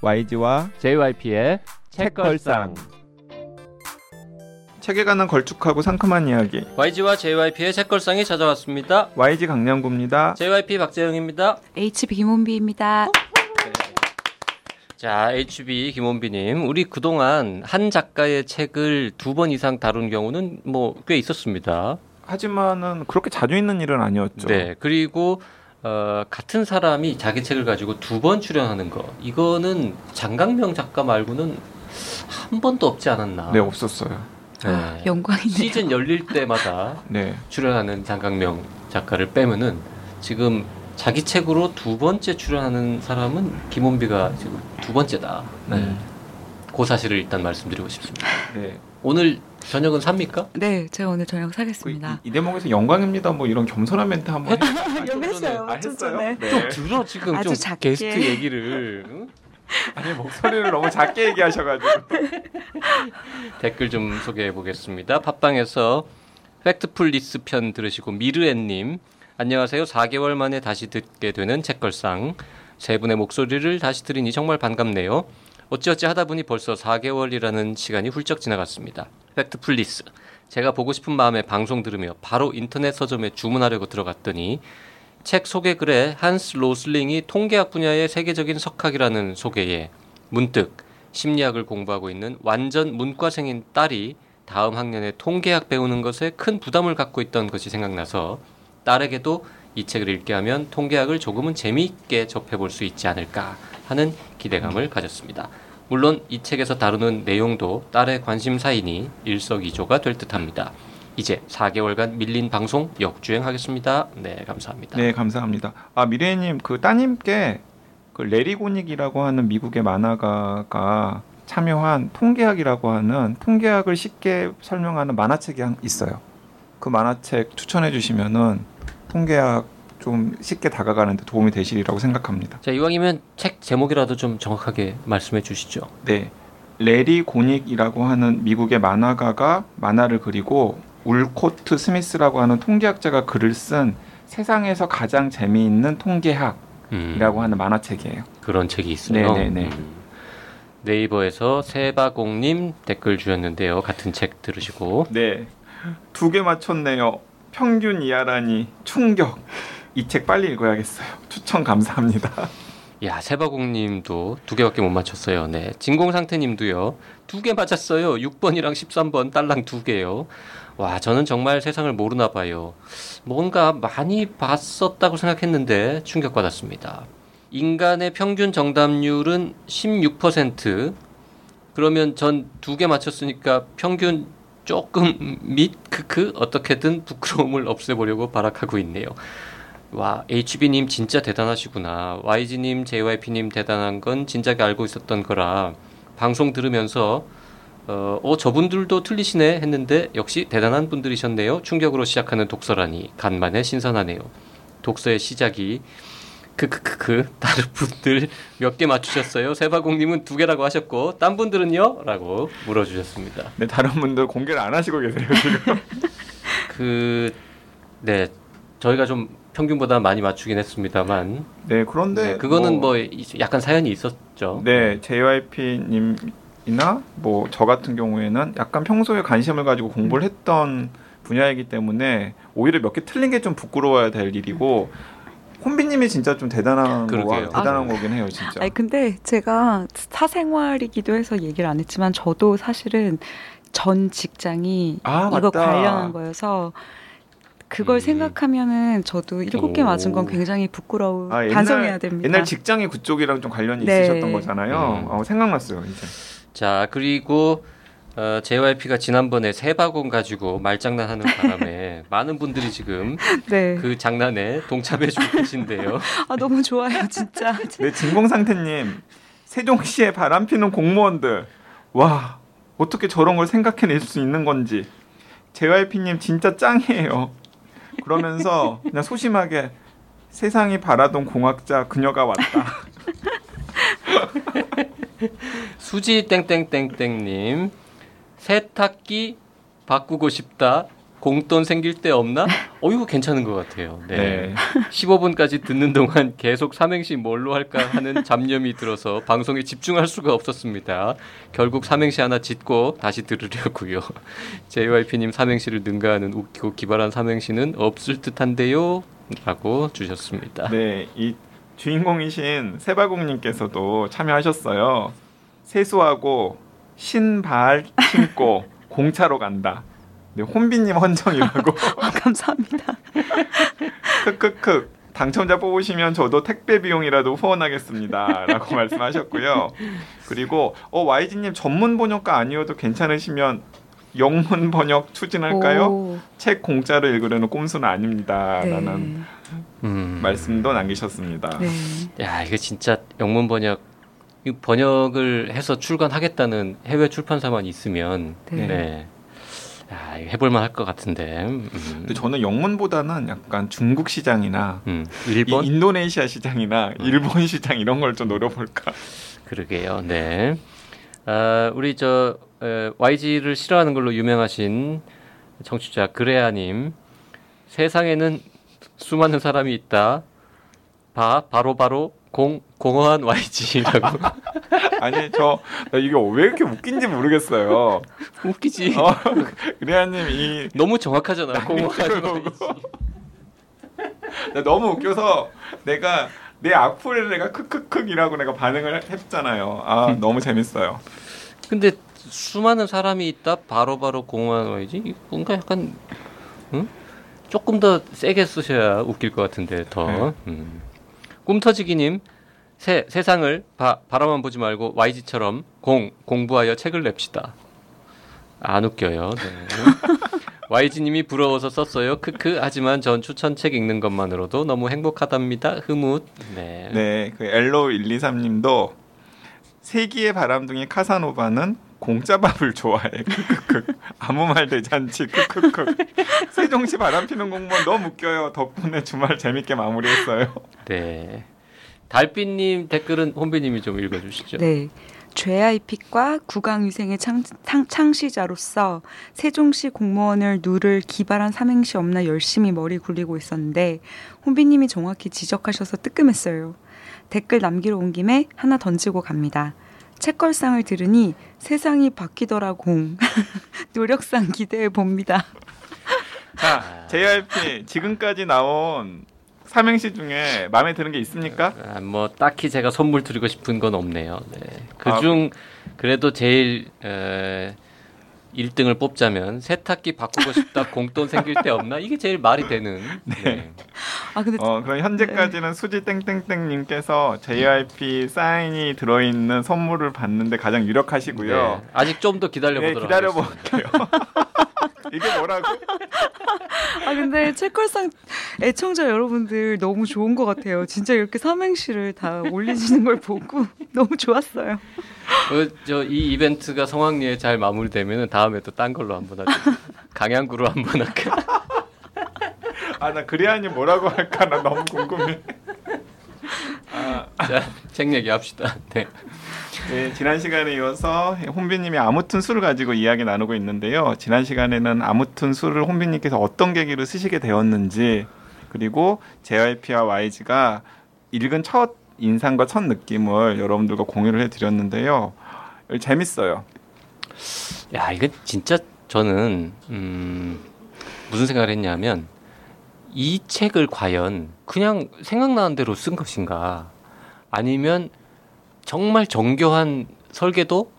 YG와 JYP의 책걸상. 책에 관한 걸쭉하고 상큼한 이야기. YG와 JYP의 책걸상이 찾아왔습니다. YG 강량구입니다. JYP 박재영입니다. HB 김원비입니다. 자, HB 김원비님, 우리 그동안 한 작가의 책을 두 번 이상 다룬 경우는 뭐 꽤 있었습니다. 하지만은 그렇게 자주 있는 일은 아니었죠. 네, 그리고 어, 같은 사람이 자기 책을 가지고 두 번 출연하는 거, 이거는 장강명 작가 말고는 한 번도 없지 않았나. 네, 없었어요. 네. 아, 영광이네요. 시즌 열릴 때마다 네. 출연하는 장강명 작가를 빼면은 지금 자기 책으로 두 번째 출연하는 사람은 김원비가 지금 두 번째다. 네. 음. 그 사실을 일단 말씀드리고 싶습니다. 네. 오늘 저녁은 삽니까? 네, 제가 오늘 저녁 그 사겠습니다. 이, 이 대목에서 영광입니다. 뭐 이런 겸손한 멘트 한번 해. 좀 했어요. 아, 좀 했어요? 네. 좀 들어 지금 아주 좀 작게. 게스트 얘기를 응? 아니 목소리를 너무 작게 얘기하셔가지고. 댓글 좀 소개해 보겠습니다. 팟빵에서 Factfulness 편 들으시고 미르앤님 안녕하세요. 4개월 만에 다시 듣게 되는 책걸상 세 분의 목소리를 다시 들으니 정말 반갑네요. 어찌어찌 하다 보니 벌써 4개월이라는 시간이 훌쩍 지나갔습니다. Factfulness 제가 보고 싶은 마음에 방송 들으며 바로 인터넷 서점에 주문하려고 들어갔더니 책 소개 글에 한스 로슬링이 통계학 분야의 세계적인 석학이라는 소개에 문득 심리학을 공부하고 있는 완전 문과생인 딸이 다음 학년에 통계학 배우는 것에 큰 부담을 갖고 있던 것이 생각나서 딸에게도 이 책을 읽게 하면 통계학을 조금은 재미있게 접해볼 수 있지 않을까 하는 기대감을 가졌습니다. 물론 이 책에서 다루는 내용도 딸의 관심사이니 일석이조가 될 듯합니다. 이제 4개월간 밀린 방송 역주행하겠습니다. 네, 감사합니다. 네, 감사합니다. 아 미래님 그 따님께 그 레리 고닉이라고 하는 미국의 만화가가 참여한 통계학이라고 하는 통계학을 쉽게 설명하는 만화책이 한- 있어요. 그 만화책 추천해 주시면은 통계학 좀 쉽게 다가가는데 도움이 되시리라고 생각합니다. 자, 이왕이면 책 제목이라도 좀 정확하게 말씀해 주시죠. 네. 레리 고닉이라고 하는 미국의 만화가가 만화를 그리고 울코트 스미스라고 하는 통계학자가 글을 쓴 세상에서 가장 재미있는 통계학이라고 음, 하는 만화책이에요. 그런 책이 있어요. 네네네. 음. 네이버에서 세바공님 댓글 주셨는데요. 같은 책 들으시고 네. 두 개 맞췄네요. 평균 이하라니 충격. 이 책 빨리 읽어야겠어요. 추천 감사합니다. 야 세바공님도 두 개밖에 못 맞췄어요. 네 진공상태님도요 두 개 맞았어요. 6번이랑 13번 딸랑 두 개요. 와 저는 정말 세상을 모르나 봐요. 뭔가 많이 봤었다고 생각했는데 충격받았습니다. 인간의 평균 정답률은 16%. 그러면 전 두 개 맞췄으니까 평균 조금 밑 크크 어떻게든 부끄러움을 없애보려고 발악하고 있네요. 와 HB님 진짜 대단하시구나. YG님, JYP님 대단한 건 진작에 알고 있었던 거라 방송 들으면서 어, 어 저분들도 틀리시네 했는데 역시 대단한 분들이셨네요. 충격으로 시작하는 독서라니 간만에 신선하네요. 독서의 시작이 크크크크 다른 분들 몇 개 맞추셨어요? 세바공님은 두 개라고 하셨고 딴 분들은요? 라고 물어주셨습니다. 네, 다른 분들 공개를 안 하시고 계세요, 지금. 그, 네, 저희가 좀 평균보다 많이 맞추긴 했습니다만, 네, 그런데 네, 그거는 뭐, 이- 약간 사연이 있었죠. 네, JYP 님이나 뭐 저 같은 경우에는 약간 평소에 관심을 가지고 공부를 했던 분야이기 때문에 오히려 몇 개 틀린 게 좀 부끄러워야 될 일이고 혼비님이 진짜 좀 대단한 거. 대단한 아, 거긴 해요, 진짜. 아니 근데 제가 사생활이기도 해서 얘기를 안 했지만 저도 사실은 전 직장이 아, 이거 맞다. 관련한 거여서 그걸 음. 생각하면은 저도 일곱 개 맞은 건 오. 굉장히 부끄러워 아, 반성해야 됩니다. 옛날 직장이 그쪽이랑 좀 관련이 네. 있으셨던 거잖아요. 음. 어, 생각났어요, 이제. 자, 그리고, 어, JYP가 지난번에 세바공 가지고 말장난하는 바람에 많은 분들이 지금 네. 그 장난에 동참해주고 계신데요. 아 너무 좋아요, 진짜. 네, 진공상태님 세종시에 바람피는 공무원들 와 어떻게 저런 걸 생각해낼 수 있는 건지 JYP님 진짜 짱이에요. 그러면서 그냥 소심하게 세상이 바라던 공학자 그녀가 왔다. 수지 땡땡땡땡님 세탁기 바꾸고 싶다. 공돈 생길 때 없나? 어 이거 괜찮은 것 같아요. 네. 네. 15분까지 듣는 동안 계속 삼행시 뭘로 할까 하는 잡념이 들어서 방송에 집중할 수가 없었습니다. 결국 삼행시 하나 짓고 다시 들으려고요. JYP님 삼행시를 능가하는 웃기고 기발한 삼행시는 없을 듯한데요. 라고 주셨습니다. 네, 이 주인공이신 세바공님께서도 참여하셨어요. 세수하고 신발 신고 공차로 간다. 네, 혼비님 헌정이라고. 아, 감사합니다. 크크크. 당첨자 뽑으시면 저도 택배 비용이라도 후원하겠습니다라고 말씀하셨고요. 그리고 어 YG님 전문 번역가 아니어도 괜찮으시면 영문 번역 추진할까요? 오, 책 공짜로 읽으려는 꼼수는 아닙니다라는 네. 음. 말씀도 남기셨습니다. 네. 야 이거 진짜 영문 번역 이 번역을 해서 출간하겠다는 해외 출판사만 있으면 네. 네. 야, 이거 해볼만 할 것 같은데. 음. 근데 저는 영문보다는 약간 중국 시장이나 음, 이 일본 인도네시아 시장이나 일본 시장 이런 걸 좀 노려볼까. 그러게요. 네. 아, 우리 저 에, YG를 싫어하는 걸로 유명하신 청취자 그레아님 세상에는 수많은 사람이 있다. 바 바로 바로 공 공허한 YG라고 아니 저나 이게 왜 이렇게 웃긴지 모르겠어요. 웃기지. 어, 그래야님 이 너무 정확하잖아. 공허한 YG. 나 너무 웃겨서 내가 내 악플에 내가 크크크이라고 내가 반응을 했잖아요. 아 너무 재밌어요. 근데 수많은 사람이 있다 바로바로 공허한 YG 뭔가 약간 응? 조금 더 세게 쓰셔야 웃길 것 같은데 더 네. 음. 꿈터지기님 세, 세상을 바, 바라만 보지 말고 YG처럼 공 공부하여 책을 냅시다. 안 웃겨요. 네. YG님이 부러워서 썼어요. 크크. 하지만 전 추천책 읽는 것만으로도 너무 행복하답니다. 흐뭇. 네. 네, 그 엘로 123님도 세기의 바람둥이 카사노바는 공짜밥을 좋아해. 크크크. 아무 말. 크크크. 세종시 바람 피는 공무원 너무 웃겨요. 덕분에 주말 재밌게 마무리했어요. 네. 달빛님 댓글은 혼비님이 좀 읽어주시죠. 네. JIP과 구강위생의 창, 창, 창 시자로서 세종시 공무원을 누를 기발한 삼행시 없나 열심히 머리 굴리고 있었는데 혼비님이 정확히 지적하셔서 뜨끔했어요. 댓글 남기러 온 김에 하나 던지고 갑니다. 책걸상을 들으니 세상이 바뀌더라 공. 노력상 기대해 봅니다. 자, JRP 지금까지 나온 삼행시 중에 마음에 드는 게 있습니까? 아, 뭐 딱히 제가 선물 드리고 싶은 건 없네요. 네. 아. 그중 그래도 제일 에, 1등을 뽑자면 세탁기 바꾸고 싶다 공돈 생길 때 없나 이게 제일 말이 되는. 네. 아 근데 어, 그럼 현재까지는 수지 땡땡땡님께서 JRP 사인이 들어있는 선물을 받는데 가장 유력하시고요. 네. 아직 좀 더 기다려 네, 보도록 기다려 하겠습니다. 볼게요. 이게 뭐라고? 아 근데 책걸상 애청자 여러분들 너무 좋은 것 같아요. 진짜 이렇게 삼행시를 다 올리시는 걸 보고 너무 좋았어요. 어, 저이 이벤트가 성황리에 잘 마무리되면 다음에 또 딴 걸로 한번 하죠. 강양구로 한번 할까. 아, 나 그래야니 뭐라고 할까? 나 너무 궁금해. 아, 자, 책 얘기합시다. 네. 네, 지난 시간에 이어서 혼비님이 아무튼 술을 가지고 이야기 나누고 있는데요. 지난 시간에는 아무튼 술을 혼비님께서 어떤 계기로 쓰시게 되었는지 그리고 JYP와 YG가 읽은 첫 인상과 첫 느낌을 여러분들과 공유를 해드렸는데요. 재밌어요. 야, 이거 진짜 저는 음, 무슨 생각을 했냐면 이 책을 과연 그냥 생각나는 대로 쓴 것인가 아니면 정말 정교한 설계도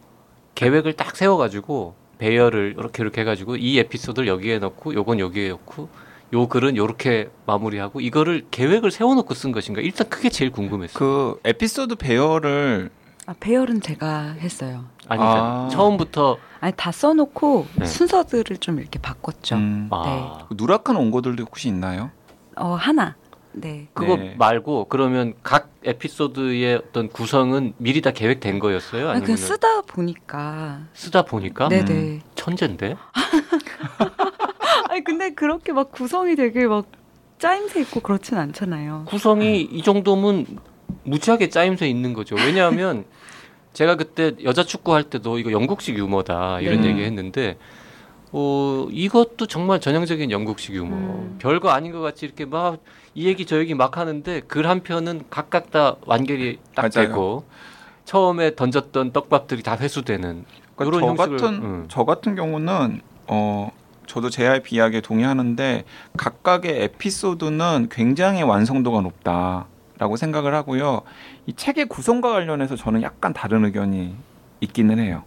계획을 딱 세워가지고 배열을 이렇게 이렇게 해가지고 이 에피소드를 여기에 넣고 요건 여기에 넣고 요 글은 요렇게 마무리하고 이거를 계획을 세워놓고 쓴 것인가 일단 그게 제일 궁금했어요. 그 에피소드 배열을 아 배열은 제가 했어요. 아니 그러니까 아. 처음부터 아니 다 써놓고 네. 순서들을 좀 이렇게 바꿨죠. 음, 아, 누락한 원고들도 혹시 있나요? 어 하나. 네. 그거 네. 말고 그러면 각 에피소드의 어떤 구성은 미리 다 계획된 거였어요? 아, 아니면 쓰다 보니까. 쓰다 보니까 네네. 천재인데? 아니 근데 그렇게 막 구성이 되게 막 짜임새 있고 그렇진 않잖아요. 구성이 이 정도면 무지하게 짜임새 있는 거죠. 왜냐하면 제가 그때 여자 축구 할 때도 이거 영국식 유머다 이런 네. 얘기 했는데 어, 이것도 정말 전형적인 영국식 유머. 음. 별거 아닌 것 같이 이렇게 막 이 얘기 저 얘기 막 하는데 글 한 편은 각각 다 완결이 딱 맞아요. 되고 처음에 던졌던 떡밥들이 다 회수되는 그러니까 저 형식을, 같은 음. 저 같은 경우는 어 저도 JYP 이야기에 동의하는데 각각의 에피소드는 굉장히 완성도가 높다 라고 생각을 하고요. 이 책의 구성과 관련해서 저는 약간 다른 의견이 있기는 해요.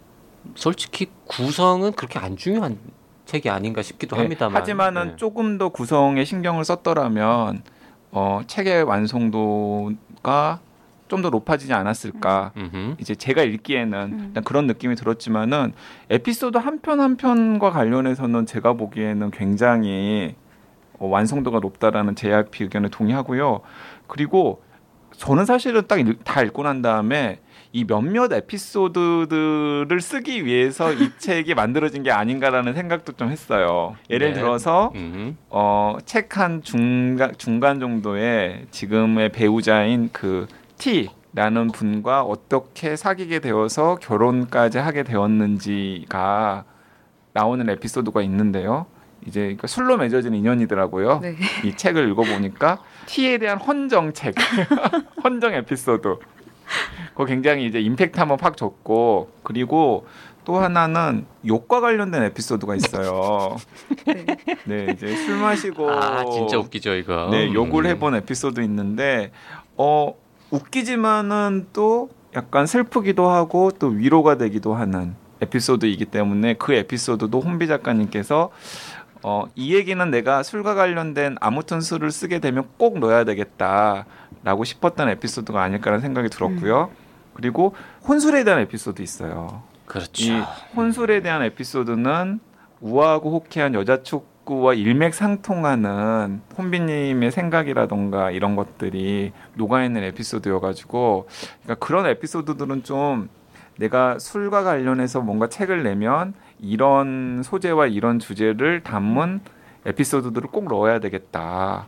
솔직히 구성은 그렇게 안 중요한 책이 아닌가 싶기도 네, 합니다만. 하지만은 네. 조금 더 구성에 신경을 썼더라면 어, 책의 완성도가 좀 더 높아지지 않았을까. 음흠. 이제 제가 읽기에는 음. 그런 느낌이 들었지만은 에피소드 한 편 한 편과 관련해서는 제가 보기에는 굉장히 어, 완성도가 높다라는 JRP 의견에 동의하고요. 그리고 저는 사실은 딱 다 읽고 난 다음에 이 몇몇 에피소드들을 쓰기 위해서 이 책이 만들어진 게 아닌가라는 생각도 좀 했어요. 예를 네. 들어서 음흠. 어, 책 한 중간, 중간 정도에 지금의 배우자인 그 T라는 분과 어떻게 사귀게 되어서 결혼까지 하게 되었는지가 나오는 에피소드가 있는데요. 이제 그러니까 술로 맺어진 인연이더라고요. 네. 이 책을 읽어보니까 T에 대한 헌정 책, 헌정 에피소드. 그거 굉장히 이제 임팩트 한번 팍 줬고 그리고 또 하나는 욕과 관련된 에피소드가 있어요. 네. 네, 이제 술 마시고 아 진짜 웃기죠 이거. 네, 욕을 음. 해본 에피소드 있는데 어 웃기지만은 또 약간 슬프기도 하고 또 위로가 되기도 하는 에피소드이기 때문에 그 에피소드도 혼비 작가님께서 어, 이 얘기는 내가 술과 관련된 아무튼 술을 쓰게 되면 꼭 넣어야 되겠다라고 싶었던 에피소드가 아닐까라는 생각이 들었고요. 그리고 혼술에 대한 에피소드 있어요. 그렇죠. 이 혼술에 대한 에피소드는 우아하고 호쾌한 여자 축구와 일맥상통하는 혼비님의 생각이라던가 이런 것들이 녹아있는 에피소드여가지고 그러니까 그런 에피소드들은 좀 내가 술과 관련해서 뭔가 책을 내면 이런 소재와 이런 주제를 담은 에피소드들을 꼭 넣어야 되겠다.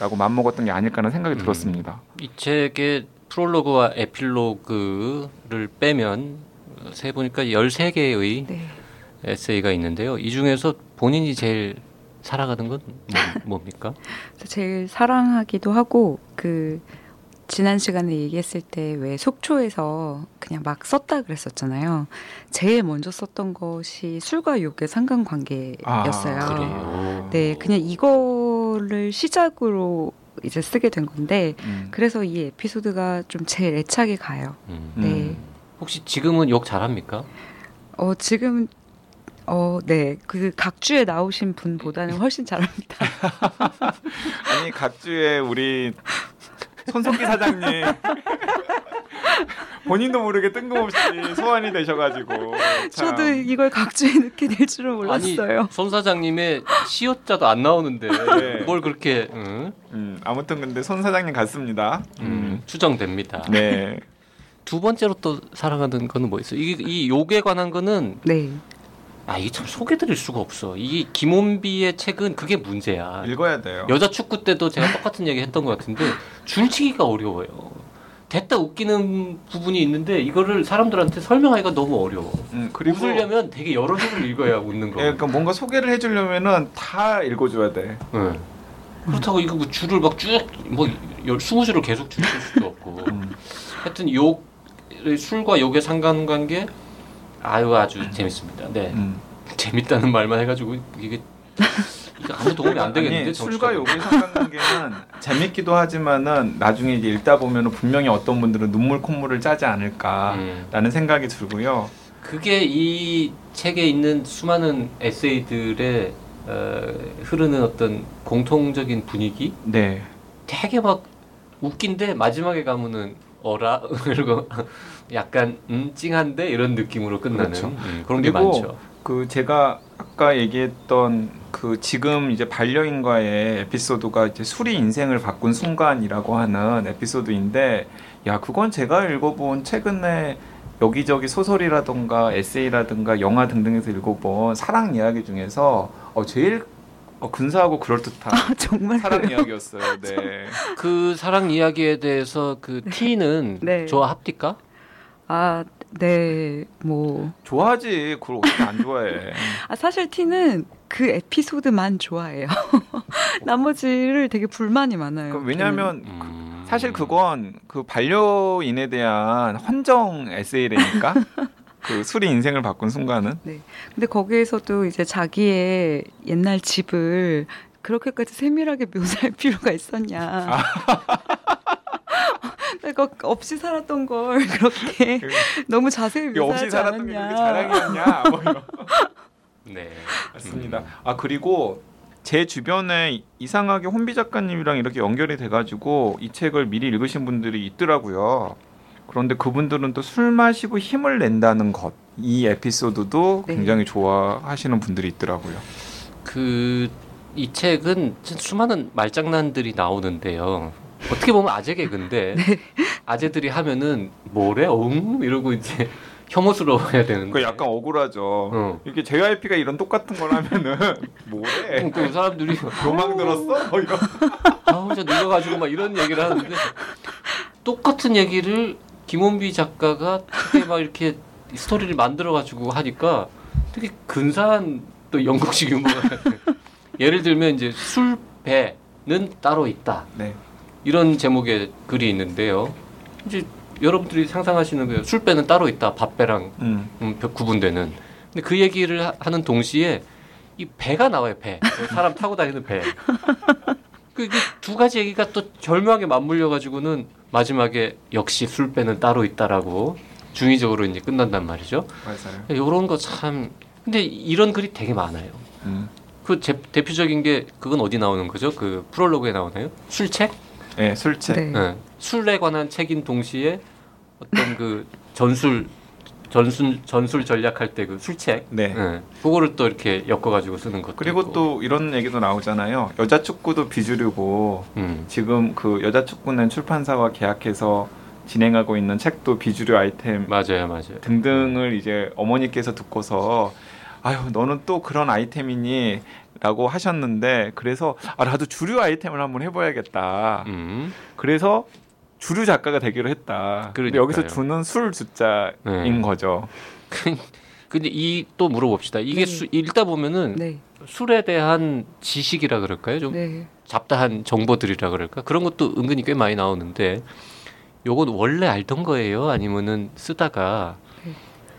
라고 맘먹었던 게 아닐까라는 생각이 음. 들었습니다. 이 책의 프롤로그와 에필로그를 빼면 어, 세 보니까 13개의 네. 에세이가 있는데요. 이 중에서 본인이 제일 살아가는 건 뭐, 뭡니까? 제일 사랑하기도 하고 그 지난 시간에 얘기했을 때 왜 속초에서 그냥 막 썼다 그랬었잖아요. 제일 먼저 썼던 것이 술과 욕의 상관관계였어요. 아. 네, 그냥 이거를 시작으로 이제 쓰게 된 건데 음. 그래서 이 에피소드가 좀 제일 애착이 가요. 음. 네. 혹시 지금은 욕 잘합니까? 어 지금 어 네 그 각주에 나오신 분보다는 훨씬 잘합니다. 아니 각주의 우리 손석기 사장님 본인도 모르게 뜬금없이 소환이 되셔가지고 참. 저도 이걸 각주에 넣게 될 줄은 몰랐어요. 아니 손 사장님의 시옷자도 안 나오는데 네. 뭘 그렇게 응? 음, 아무튼 근데 손 사장님 같습니다. 음, 음. 추정됩니다. 네. 두 번째로 또 살아가는 거는 뭐 있어요? 이, 이 욕에 관한 거는 네. 아 이게 참 소개드릴 수가 없어. 이 김원비의 책은 그게 문제야. 읽어야 돼요. 여자 축구 때도 제가 똑같은 얘기 했던 것 같은데 줄치기가 어려워요. 됐다 웃기는 부분이 있는데 이거를 사람들한테 설명하기가 너무 어려워. 음, 그리고 웃으려면 되게 여러 줄을 읽어야 웃는 거. 예, 그러니까 뭔가 소개를 해주려면은 다 읽어줘야 돼. 네. 그렇다고 이거 뭐 줄을 막 쭉뭐 스무 줄을 계속 줄일 수도 없고. 음. 하여튼 욕 술과 욕의 상관관계 아유 아주 재밌습니다. 네. 음. 재밌다는 말만 해가지고 이게 이게 아무 도움이 안 되겠는데 아니, 술과. 욕의 상관관계는 재밌기도 하지만은 나중에 읽다 보면은 분명히 어떤 분들은 눈물 콧물을 짜지 않을까라는 음. 생각이 들고요. 그게 이 책에 있는 수많은 에세이들의 어, 흐르는 어떤 공통적인 분위기 네. 되게 막 웃긴데 마지막에 가면은 어라 그리고 약간 음 찡한데 이런 느낌으로 끝나는 그렇죠. 음, 그런 게 그리고 많죠. 그 제가 아까 얘기했던 그 지금 이제 반려인과의 에피소드가 이제 술이 인생을 바꾼 순간이라고 하는 에피소드인데 야 그건 제가 읽어본 최근에 여기저기 소설이라던가 에세이라든가 영화 등등에서 읽어본 사랑 이야기 중에서 어 제일 어, 근사하고 그럴듯한 아 정말 사랑 이야기였어요. 네. 그 사랑 이야기에 대해서 그 티는 네. 좋아합니까? 아, 네, 뭐. 좋아하지. 그걸 어떻게 안 좋아해. 아, 사실 티는 그 에피소드만 좋아해요. 나머지를 되게 불만이 많아요. 그 왜냐하면 음. 사실 그건 그 반려인에 대한 헌정 에세이라니까. 그 술이 인생을 바꾼 순간은 근데 거기에서도 이제 자기의 옛날 집을 그렇게까지 세밀하게 묘사할 필요가 있었냐. 내가 없이 살았던 걸 그렇게 너무 자세히 이게 없이 묘사하지 살았던 게 그렇게 않았냐. 자랑이었냐? 뭐. 네. 맞습니다. 음. 아 그리고 제 주변에 이상하게 혼비 작가님이랑 이렇게 연결이 돼가지고 이 책을 미리 읽으신 분들이 있더라고요. 그런데 그분들은 또 술 마시고 힘을 낸다는 것, 이 에피소드도 네. 굉장히 좋아하시는 분들이 있더라고요. 그 이 책은 진- 수많은 말장난들이 나오는데요. 어떻게 보면 아재 개그인데 아재들이 하면은 뭐래 응 이러고 이제 혐오스러워야 되는데. 그 약간 억울하죠. 어. 이렇게 JYP가 이런 똑같은 걸 하면은 뭐래? 그 사람들이 교망 들었어? 뭐 이런. 아 진짜 늙어가지고 막 이런 얘기를 하는데 똑같은 얘기를 김원비 작가가 되게 막 이렇게 스토리를 만들어가지고 하니까 되게 근사한 또 영국식 유머가 예를 들면 이제 술배는 따로 있다 네. 이런 제목의 글이 있는데요. 이제 여러분들이 상상하시는 거예요. 술 배는 따로 있다. 밥 배랑 음. 음, 벽 구분되는. 근데 그 얘기를 하- 하는 동시에 이 배가 나와요. 배. 사람 타고 다니는 배. 그두 가지 얘기가 또 절묘하게 맞물려 가지고는 마지막에 역시 술 배는 따로 있다라고 중의적으로 이제 끝난단 말이죠. 맞아요. 이런 거 참. 근데 이런 글이 되게 많아요. 음. 그 제- 대표적인 게 그건 어디 나오는 거죠? 그 프롤로그에 나오나요? 술책? 네, 술책. 네. 예. 술에 관한 책인 동시에 어떤 그 전술 전술 전술 전략할 때 그 술책. 네. 예. 그거를 또 이렇게 엮어가지고 쓰는 것도 그리고 있고. 또 이런 얘기도 나오잖아요. 여자 축구도 비주류고 음. 지금 그 여자 축구는 출판사와 계약해서 진행하고 있는 책도 비주류 아이템 맞아요, 맞아요. 등등을 이제 어머니께서 듣고서 아유 너는 또 그런 아이템이니 라고 하셨는데 그래서 아 나도 주류 아이템을 한번 해봐야겠다 음. 그래서 주류 작가가 되기로 했다 그러니까요. 여기서 주는 술 숫자인 네. 거죠 근데 이 또 물어봅시다. 이게 네. 수, 읽다 보면은 네, 술에 대한 지식이라 그럴까요? 좀 네. 잡다한 정보들이라 그럴까? 그런 것도 은근히 꽤 많이 나오는데 요건 원래 알던 거예요? 아니면은 쓰다가 네.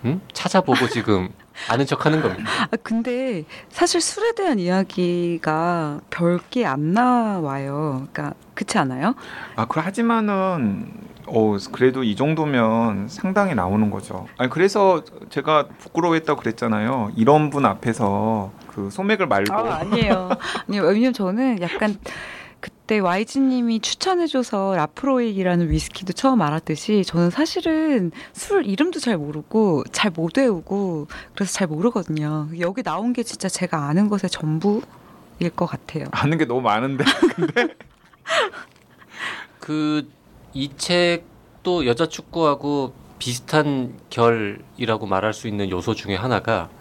음? 찾아보고 지금 아는 척 하는 겁니다. 아, 근데 사실 술에 대한 이야기가 별게 안 나와요. 그러니까 그렇지 않아요? 아, 그 하지만은 어 그래도 이 정도면 상당히 나오는 거죠. 아니 그래서 제가 부끄러워했다고 그랬잖아요. 이런 분 앞에서 그 소맥을 말고 아, 아니에요. 아니요. 왜냐면 저는 약간 그때 YG님이 추천해줘서 라프로익이라는 위스키도 처음 알았듯이 저는 사실은 술 이름도 잘 모르고 잘 못 외우고 그래서 잘 모르거든요. 여기 나온 게 진짜 제가 아는 것의 전부일 것 같아요. 아는 게 너무 많은데 그이 책도 여자 축구하고 비슷한 결이라고 말할 수 있는 요소 중에 하나가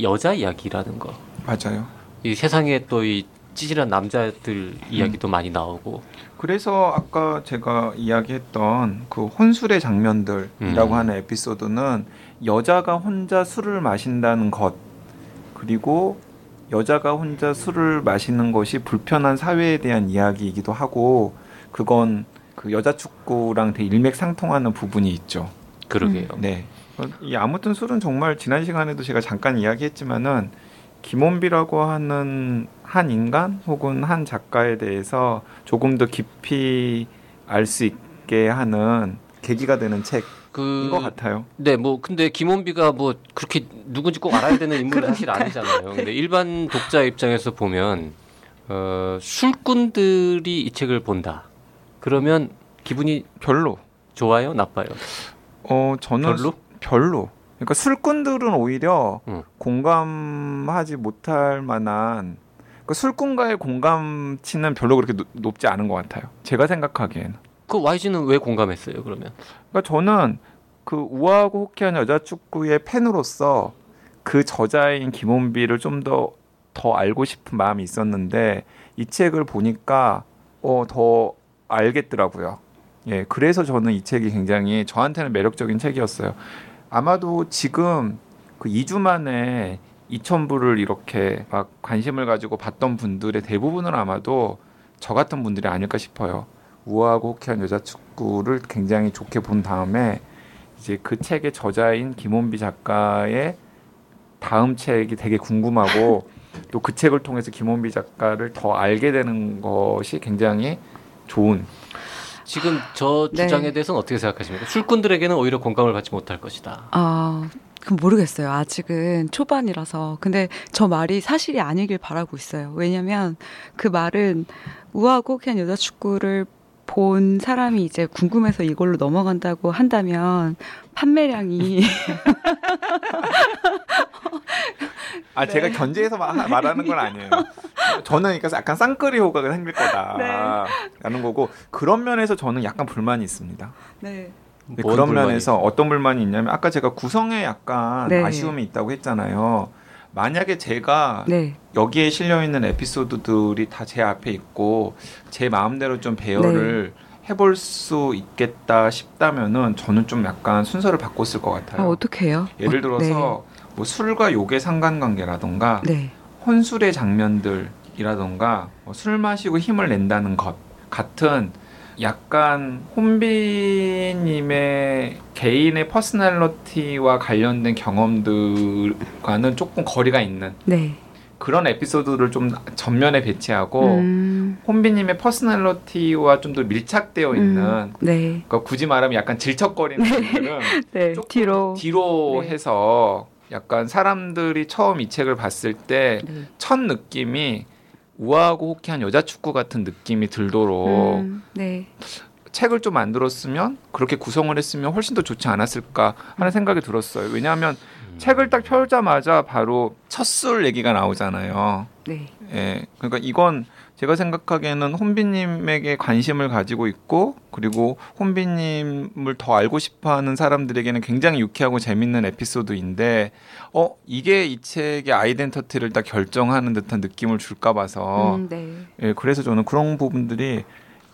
여자 이야기라는 거. 맞아요. 이 세상에 또 이 찌질한 남자들 이야기도 많이 나오고. 그래서 아까 제가 이야기했던 그 혼술의 장면들이라고 음. 하는 에피소드는 여자가 혼자 술을 마신다는 것 그리고 여자가 혼자 술을 마시는 것이 불편한 사회에 대한 이야기이기도 하고 그건 그 여자 축구랑 되게 일맥상통하는 부분이 있죠. 그러게요. 네. 어, 이 아무튼 술은 정말 지난 시간에도 제가 잠깐 이야기했지만은 김원비라고 하는 한 인간 혹은 한 작가에 대해서 조금 더 깊이 알 수 있게 하는 계기가 되는 책인 그것 같아요. 네, 뭐 근데 김원비가 뭐 그렇게 누군지 꼭 알아야 되는 인물은 사실. 아니잖아요. 근데 일반 독자 입장에서 보면 어, 술꾼들이 이 책을 본다. 그러면 기분이 별로. 좋아요, 나빠요? 어 저는 별로? 별로. 그러니까 술꾼들은 오히려 응. 공감하지 못할 만한 그 술꾼과의 공감치는 별로 그렇게 노- 높지 않은 것 같아요. 제가 생각하기에는. 그 YG는 왜 공감했어요? 그러면 그러니까 저는 그 우아하고 호쾌한 여자 축구의 팬으로서 그 저자인 김원비를 좀 더 더 알고 싶은 마음이 있었는데 이 책을 보니까 어 더 알겠더라고요. 예, 그래서 저는 이 책이 굉장히 저한테는 매력적인 책이었어요. 아마도 지금 그 2주 만에 2,000부를 이렇게 막 관심을 가지고 봤던 분들의 대부분은 아마도 저 같은 분들이 아닐까 싶어요. 우아하고 호쾌한 여자 축구를 굉장히 좋게 본 다음에 이제 그 책의 저자인 김원비 작가의 다음 책이 되게 궁금하고 또 그 책을 통해서 김원비 작가를 더 알게 되는 것이 굉장히 좋은 지금 저 네. 주장에 대해서는 어떻게 생각하십니까? 술꾼들에게는 오히려 공감을 받지 못할 것이다. 아, 그 모르겠어요. 아직은 초반이라서. 근데 저 말이 사실이 아니길 바라고 있어요. 왜냐면 그 말은 우아하고 그냥 여자 축구를 본 사람이 이제 궁금해서 이걸로 넘어간다고 한다면 판매량이 아 네. 제가 견제해서 마- 말하는 건 아니에요. 저는 그러니까 약간 쌍끌이 효과가 생길 거다라는 거고 그런 면에서 저는 약간 불만이 있습니다. 네. 뭔 그런 불만이 면에서 어떤 불만이 있냐면 아까 제가 구성에 약간 네. 아쉬움이 있다고 했잖아요. 만약에 제가 네. 여기에 실려 있는 에피소드들이 다 제 앞에 있고 제 마음대로 좀 배열을 네. 해볼 수 있겠다 싶다면은 저는 좀 약간 순서를 바꿨을 것 아, 같아요. 어떻게 해요? 예를 어, 들어서 뭐 술과 욕의 상관관계라던가 네. 네. 혼술의 장면들이라던가 뭐 술 마시고 힘을 낸다는 것 같은 약간 혼비님의 개인의 personality와 관련된 경험들과는 조금 거리가 있는 네. 그런 에피소드를 좀 전면에 배치하고 음, 혼비님의 personality와 좀 더 밀착되어 있는 음, 네. 그러니까 굳이 말하면 약간 질척거리는 부분들은 네. 조금 뒤로. 뒤로 네. 해서 약간 사람들이 처음 이 책을 봤을 때 네. 첫 느낌이 우아하고 호쾌한 여자 축구 같은 느낌이 들도록 음, 네. 책을 좀 만들었으면 그렇게 구성을 했으면 훨씬 더 좋지 않았을까 하는 생각이 들었어요. 왜냐하면 음. 책을 딱 펴자마자 바로 첫 술 얘기가 나오잖아요. 네. 예, 그러니까 이건 제가 생각하기에는 혼비님에게 관심을 가지고 있고 그리고 혼비님을 더 알고 싶어하는 사람들에게는 굉장히 유쾌하고 재밌는 에피소드인데 어 이게 이 책의 아이덴티티를 딱 결정하는 듯한 느낌을 줄까 봐서 음, 네. 예, 그래서 저는 그런 부분들이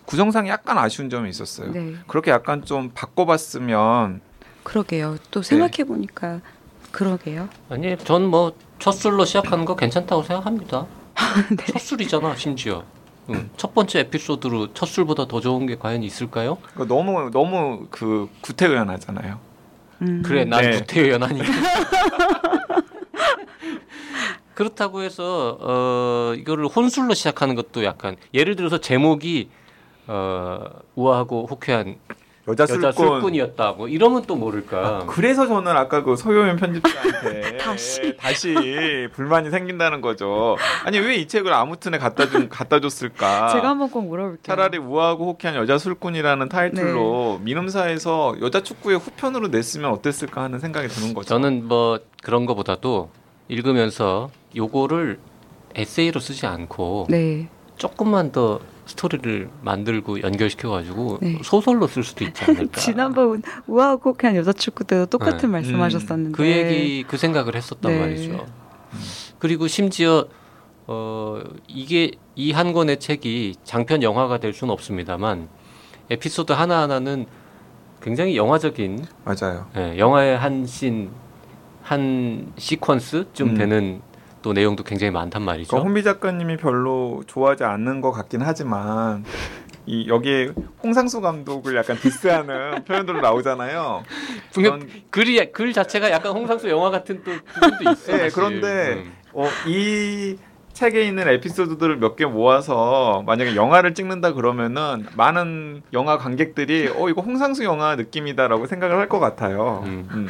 구성상에 약간 아쉬운 점이 있었어요. 네. 그렇게 약간 좀 바꿔봤으면 그러게요. 또 네. 생각해 보니까 그러게요. 아니, 전 뭐 첫 술로 시작하는 거 괜찮다고 생각합니다. 네. 첫 술이잖아, 심지어. 응. 첫 번째 에피소드로 첫 술보다 더 좋은 게 과연 있을까요? 너무 너무 그 구태의연하잖아요. 음. 그래, 난 네. 구태연하니까. 그렇다고 해서 어 이거를 혼술로 시작하는 것도 약간 예를 들어서 제목이 어 우아하고 호쾌한 여자 여자 술꾼 술꾼이었다 뭐 이러면 또 모를까. 그래서 저는 아까 그 소요연 편집자한테 다시. 다시 불만이 생긴다는 거죠. 아니 왜 이 책을 아무튼에 갖다 준 갖다 줬을까? 제가 한번 꼭 물어볼게요. 차라리 우아하고 호쾌한 여자 술꾼이라는 타이틀로 민음사에서 여자 축구의 후편으로 냈으면 어땠을까 하는 생각이 드는 거죠. 저는 뭐 그런 거보다도 읽으면서 요거를 에세이로 쓰지 않고 네. 조금만 더 스토리를 만들고 연결시켜가지고 네. 소설로 쓸 수도 있지 않을까. 지난번 우아하고 그냥 여자 축구 때도 똑같은 네. 말씀하셨었는데 그 얘기 그 생각을 했었단 네. 말이죠. 그리고 심지어 어 이게 이 한 권의 책이 장편 영화가 될 수는 없습니다만 에피소드 하나 하나는 굉장히 영화적인 맞아요. 예, 영화의 한 씬, 한 시퀀스쯤 음. 되는 또 내용도 굉장히 많단 말이죠. 그러니까 혼비 작가님이 별로 좋아하지 않는 것 같긴 하지만 이 여기에 홍상수 감독을 약간 디스하는 표현들로 나오잖아요. 그런- 글이 글 자체가 약간 홍상수 영화 같은 또 부분도 있어. 네. 그런데 음. 어, 이 책에 있는 에피소드들을 몇 개 모아서 만약에 영화를 찍는다 그러면은 많은 영화 관객들이 어 이거 홍상수 영화 느낌이다라고 생각을 할 것 같아요. 음. 음.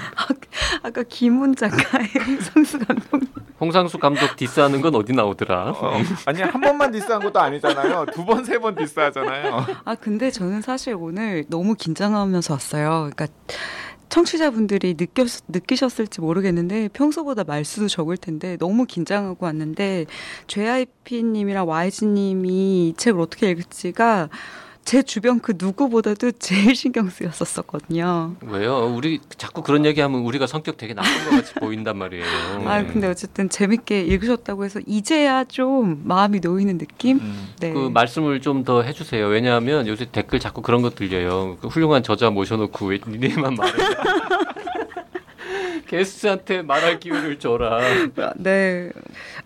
아 까 김훈 작가의 성수 감독 홍상수 감독 디스하는 건 어디 나오더라? 어, 아니 한 번만 디스한 것도 아니잖아요. 두 번 세 번 디스하잖아요. 아 근데 저는 사실 오늘 너무 긴장하면서 왔어요. 그러니까 청취자분들이 느꼈, 느끼셨을지 모르겠는데 평소보다 말수도 적을 텐데 너무 긴장하고 왔는데 JYP님이랑 YG님이 이 책을 어떻게 읽을지가 제 주변 그 누구보다도 제일 신경 쓰였었거든요. 왜요? 우리 자꾸 그런 얘기하면 우리가 성격 되게 나쁜 것 같이 보인단 말이에요. 아 근데 어쨌든 재밌게 읽으셨다고 해서 이제야 좀 마음이 놓이는 느낌? 음. 네. 그 말씀을 좀 더 해주세요. 왜냐하면 요새 댓글 자꾸 그런 거 들려요. 그 훌륭한 저자 모셔놓고 왜 니네만 말해? 게스트한테 말할 기회를 줘라. 네.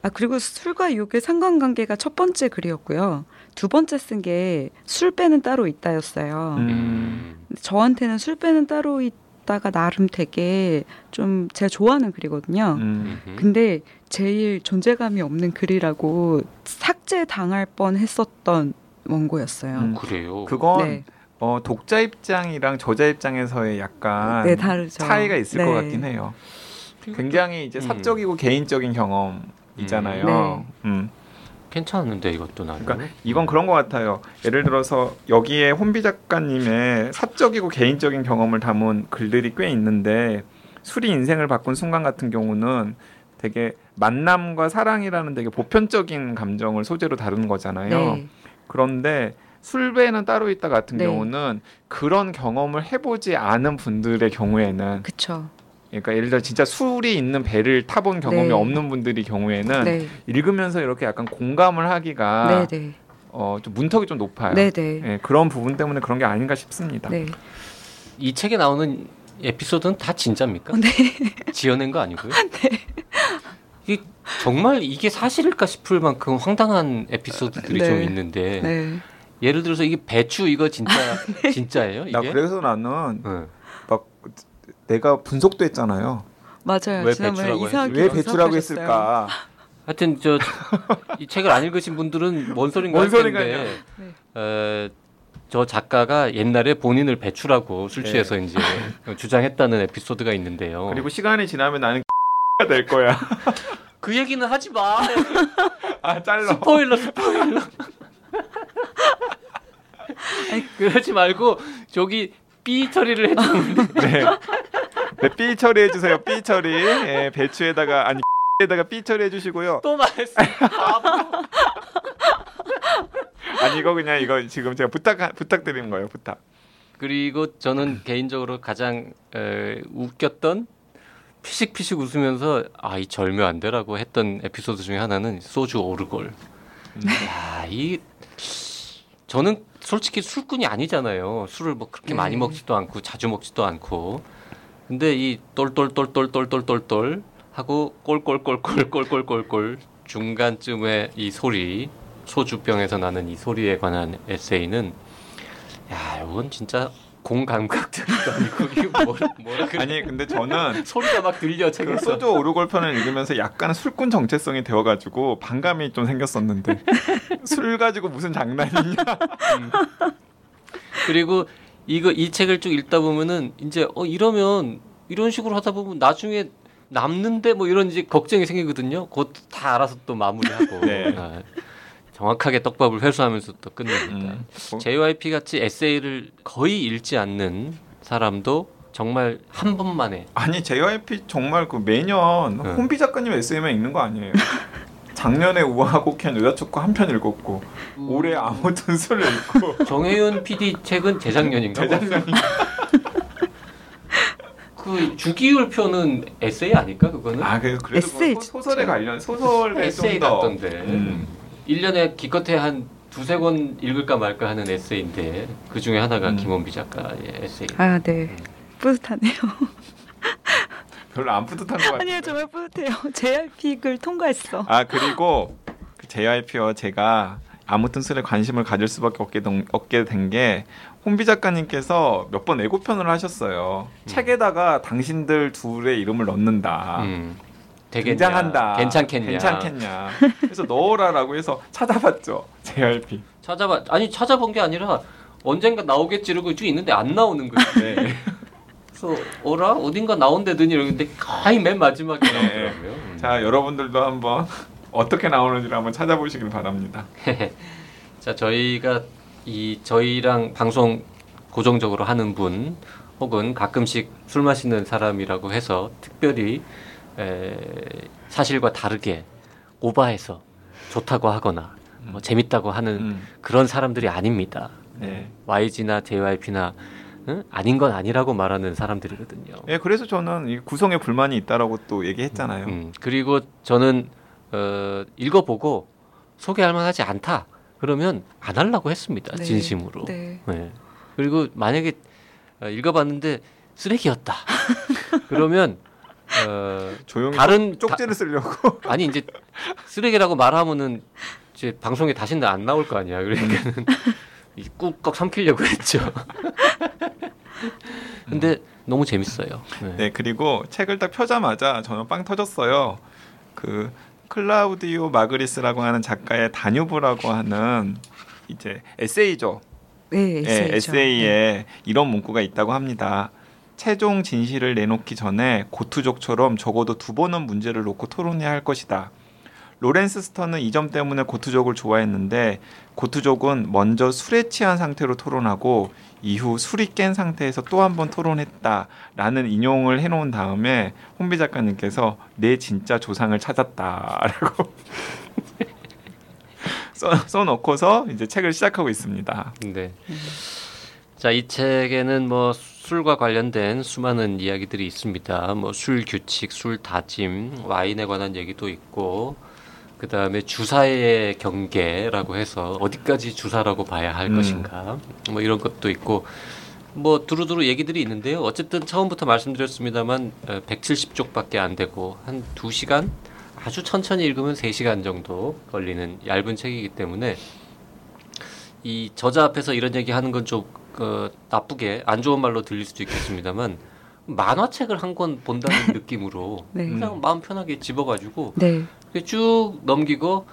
아 그리고 술과 욕의 상관관계가 첫 번째 글이었고요. 두 번째 쓴 게 술 빼는 따로 있다였어요. 음. 저한테는 술 빼는 따로 있다가 나름 되게 좀 제가 좋아하는 글이거든요. 음. 음. 근데 제일 존재감이 없는 글이라고 삭제 당할 뻔 했었던 원고였어요. 음. 그래요. 그건 네. 어, 독자 입장이랑 저자 입장에서의 약간 네, 다르죠. 차이가 있을 네. 것 같긴 해요. 굉장히 이제 음. 사적이고 개인적인 경험이잖아요. 네. 음. 괜찮은데 이것도 나는. 그러니까 이건 그런 것 같아요. 예를 들어서 여기에 혼비 작가님의 사적이고 개인적인 경험을 담은 글들이 꽤 있는데 술이 인생을 바꾼 순간 같은 경우는 되게 만남과 사랑이라는 되게 보편적인 감정을 소재로 다루는 거잖아요. 네. 그런데 술배는 따로 있다 같은 네. 경우는 그런 경험을 해보지 않은 분들의 경우에는 그쵸. 그러니까 예를 들어 진짜 술이 있는 배를 타본 경험이 네. 없는 분들이 경우에는 네. 읽으면서 이렇게 약간 공감을 하기가 네, 네. 어, 좀 문턱이 좀 높아요. 네, 네. 예, 그런 부분 때문에 그런 게 아닌가 싶습니다. 네. 이 책에 나오는 에피소드는 다 진짜입니까? 네. 지어낸 거 아니고요? 이 정말 이게 사실일까 싶을 만큼 황당한 에피소드들이 네. 좀 있는데 네. 예를 들어서 이게 배추 이거 진짜 진짜예요? 이게? 나 그래서 나는 응. 막 내가 분석도 했잖아요. 맞아요. 왜 배추라고 왜 배추라고. 했을까? 하여튼 저 이 책을 안 읽으신 분들은 뭔 소린가 뭔 소린가요? 네. 어, 저 작가가 옛날에 본인을 배추라고 술 취해서 이제 주장했다는 에피소드가 있는데요. 그리고 시간이 지나면 나는 가 될 거야. 그 얘기는 하지 마. 아 잘라. 스포일러 스포일러. 그러지 말고 저기 삐 처리를 해주면 네. 네, 삐 처리해 주세요. 삐 처리. 예, 배추에다가 아니 에다가 삐 처리해 주시고요. 또 말했어. 아니 이거 그냥 이거 지금 제가 부탁 부탁드리는 거예요. 부탁. 그리고 저는 개인적으로 가장 에, 웃겼던 피식피식 웃으면서 아 이 절묘 안 되라고 했던 에피소드 중에 하나는 소주 오르골. 야, 이 저는 솔직히 술꾼이 아니잖아요. 술을 뭐 그렇게 네. 많이 먹지도 않고 자주 먹지도 않고. 근데 이 똘똘똘똘똘똘똘똘 하고 꼴꼴꼴꼴꼴꼴꼴꼴 중간쯤에 이 소리 소주병에서 나는 이 소리에 관한 에세이는 야, 이건 진짜 공 감각들도 아니고 이게 뭐라, 뭐라 그래. 아니 근데 저는 소리가 막 들려 그 책에서. 소주 오르골 편을 읽으면서 약간 술꾼 정체성이 되어가지고 반감이 좀 생겼었는데 술 가지고 무슨 장난이냐? 그리고 이거 이 책을 쭉 읽다 보면은 이제 어 이러면 이런 식으로 하다 보면 나중에 남는데 뭐 이런 이제 걱정이 생기거든요. 곧다 알아서 또 마무리하고 네. 아, 정확하게 떡밥을 회수하면서 또 끝냅니다. 음. 뭐, JYP 같이 에세이를 거의 읽지 않는 사람도 정말 한 번만에 아니 JYP 정말 그 매년 네. 혼비 작가님 에세이만 읽는 거 아니에요? 작년에 우아하고 캔 여자축구 한 편 읽었고 올해 아무튼 술을 읽고 정혜윤 PD 책은 재작년인가? 재작년이 그 주기율 표는 에세이 아닐까 그거는? 아 그래도 에세이 뭐 소- 소설에 관련 소설에 에세이 좀더 같던데. 음. 1년에 기껏해 한 두세 권 읽을까 말까 하는 에세이인데 그 중에 하나가 음. 김원비 작가의 에세이. 아, 네. 뿌듯하네요. 별로 안 뿌듯한 것 같아요. 아니요, 정말 뿌듯해요. JRP를 통과했어. 아 그리고 그 JYP와 제가 아무 튼 술에 관심을 가질 수밖에 없게, 동- 없게 된 게 홍비 작가님께서 몇번 예고편을 하셨어요. 책에다가 당신들 둘의 이름을 넣는다. 음. 되겠냐? 등장한다. 괜찮겠냐? 괜찮겠냐. 그래서 넣어라라고 해서 찾아봤죠. JYP. 찾아봐. 아니 찾아본 게 아니라 언젠가 나오겠지 이러고 쭉 있는데 안 나오는 거지. 네. 그래서 어라 어딘가 나온대더니 이러는데 거의 맨 마지막에 네. 나오더라고요. 음. 자 여러분들도 한번 어떻게 나오는지를 한번 찾아보시길 바랍니다. 자 저희가 이 저희랑 방송 고정적으로 하는 분 혹은 가끔씩 술 마시는 사람이라고 해서 특별히 에, 사실과 다르게 오바해서 좋다고 하거나 뭐 재밌다고 하는 음. 그런 사람들이 아닙니다. 네. YG나 JYP나 응? 아닌 건 아니라고 말하는 사람들이거든요. 예, 그래서 저는 이 구성에 불만이 있다라고 또 얘기했잖아요. 음, 그리고 저는 어, 읽어보고 소개할 만하지 않다. 그러면 안 하려고 했습니다. 네. 진심으로. 네. 네. 그리고 만약에 어, 읽어봤는데 쓰레기였다. 그러면 어, 조용히 다른 쪽지를 쓰려고. 다- 아니 이제 쓰레기라고 말하면은 이제 방송에 다시는 안 나올 거 아니야. 그러니까는 이 꾹꾹 삼키려고 했죠. 근데 너무 재밌어요. 네. 네, 그리고 책을 딱 펴자마자 저는 빵 터졌어요. 그 클라우디오 마그리스라고 하는 작가의 다뉴브라고 하는 이제 에세이죠. 네, 예, 에세이죠. 네. 에세이에 이런 문구가 있다고 합니다. 최종 진실을 내놓기 전에 고투족처럼 적어도 두 번은 문제를 놓고 토론해야 할 것이다. 로렌스 스턴은 이 점 때문에 고투족을 좋아했는데 고투족은 먼저 술에 취한 상태로 토론하고 이후 술이 깬 상태에서 또 한 번 토론했다라는 인용을 해놓은 다음에 혼비 작가님께서 내 진짜 조상을 찾았다라고 써, 써놓고서 이제 책을 시작하고 있습니다. 네. 자, 이 책에는 뭐 술과 관련된 수많은 이야기들이 있습니다. 뭐 술 규칙, 술 다짐, 와인에 관한 얘기도 있고, 그 다음에 주사의 경계라고 해서 어디까지 주사라고 봐야 할 음. 것인가, 뭐 이런 것도 있고, 뭐 두루두루 얘기들이 있는데요. 어쨌든 처음부터 말씀드렸습니다만 170쪽밖에 안 되고 한 2시간 아주 천천히 읽으면 3시간 정도 걸리는 얇은 책이기 때문에 이 저자 앞에서 이런 얘기 하는 건 좀 어, 나쁘게 안 좋은 말로 들릴 수도 있겠습니다만 만화책을 한 권 본다는 느낌으로 네. 그냥 마음 편하게 집어가지고 네. 쭉 넘기고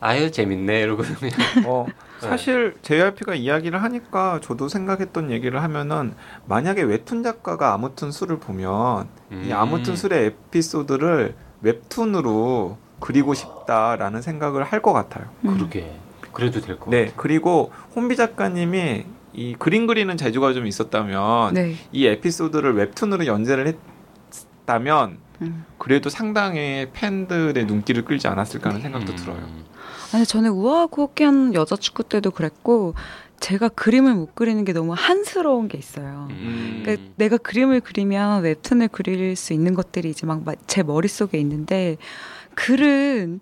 아유 재밌네 이러고 그냥 어, 사실 JYP가 이야기를 하니까 저도 생각했던 얘기를 하면은 만약에 웹툰 작가가 아무튼 술을 보면 이 아무튼 술의 에피소드를 웹툰으로 그리고 싶다라는 생각을 할 것 같아요. 음. 그러게 그래도 될 거. 네, 그리고 혼비 작가님이 이 그림 그리는 재주가 좀 있었다면 네. 이 에피소드를 웹툰으로 연재를 했다면 음. 그래도 상당히 팬들의 눈길을 끌지 않았을까 하는 생각도 음. 들어요. 아니 저는 우아하고 호쾌한 여자 축구 때도 그랬고 제가 그림을 못 그리는 게 너무 한스러운 게 있어요. 음. 그러니까 내가 그림을 그리면 웹툰을 그릴 수 있는 것들이 이제 막 제 머릿속에 있는데 글은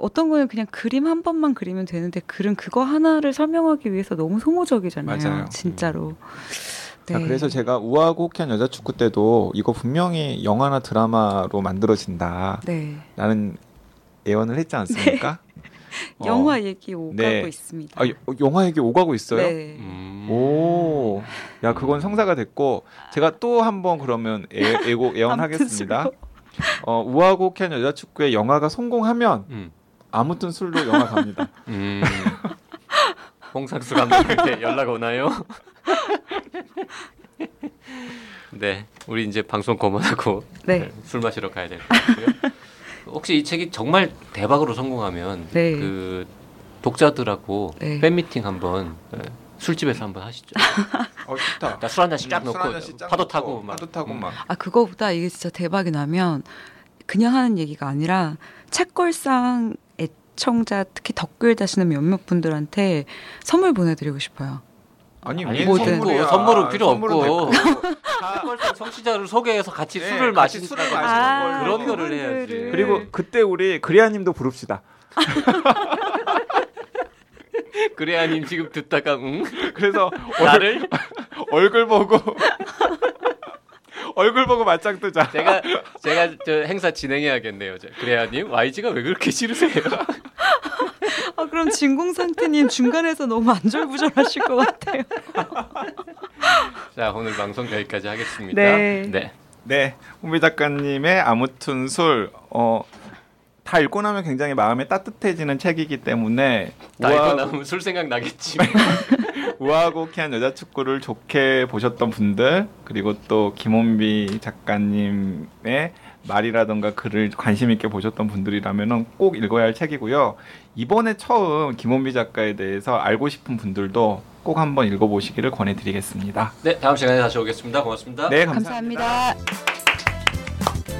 어떤 거는 그냥 그림 한 번만 그리면 되는데 글은 그거 하나를 설명하기 위해서 너무 소모적이잖아요. 맞아요. 진짜로. 자, 네. 그래서 제가 우아하고 호쾌한 여자 축구 때도 이거 분명히 영화나 드라마로 만들어진다라는 네. 예언을 했지 않습니까? 어. 영화 얘기 오가고 네. 있습니다. 아, 여- 영화에게 오가고 있어요? 네. 음. 오, 야 그건 성사가 됐고 제가 또 한번 그러면 애, 애고 예언하겠습니다. 어, 우아하고 호쾌한 여자 축구의 영화가 성공하면 음. 아무튼 술로 영화 갑니다. 음. 홍상수 감독한테 연락 오나요? 네, 우리 이제 방송 그만하고 네. 술 마시러 가야 될 것 같고요. 혹시 이 책이 정말 대박으로 성공하면 네. 그 독자들하고 네. 팬 미팅 한번 예, 술집에서 한번 하시죠. 어 좋다. 술 한 잔씩 쫙쫙 파도 타고 막 파도 타고 음. 막. 아 그거보다 이게 진짜 대박이 나면 그냥 하는 얘기가 아니라 책걸상 애 청자 특히 덧글 다시는 몇몇 분들한테 선물 보내드리고 싶어요. 아니 아니, 왜 뭐든. 선물이야? 선물은 필요 없고. 책걸상 청취자를 소개해서 같이 네, 술을 마신 술을 아, 마시는. 그런 거를 해야지. 그리고 그때 우리 그리아님도 부릅시다. 그래야님 지금 듣다가 응? 그래서 나를 얼굴 보고 얼굴 보고 맞짱 뜨자. 제가 제가 저 행사 진행해야겠네요. 저. 그래야님 YG가 왜 그렇게 싫으세요? 아 그럼 진공상태님 중간에서 너무 안절부절하실 것 같아요. 자 오늘 방송 여기까지 하겠습니다. 네. 네. 네, 홍비 작가님의 아무튼 술, 어, 다 읽고 나면 굉장히 마음이 따뜻해지는 책이기 때문에 나 이거 우아, 나오면 술 생각 나겠지. 우아하고 호쾌한 여자 축구를 좋게 보셨던 분들 그리고 또 김원비 작가님의 말이라던가 글을 관심 있게 보셨던 분들이라면은 꼭 읽어야 할 책이고요. 이번에 처음 김원비 작가에 대해서 알고 싶은 분들도 꼭 한번 읽어보시기를 권해드리겠습니다. 네 다음 시간에 다시 오겠습니다. 고맙습니다. 네, 감사합니다. 감사합니다.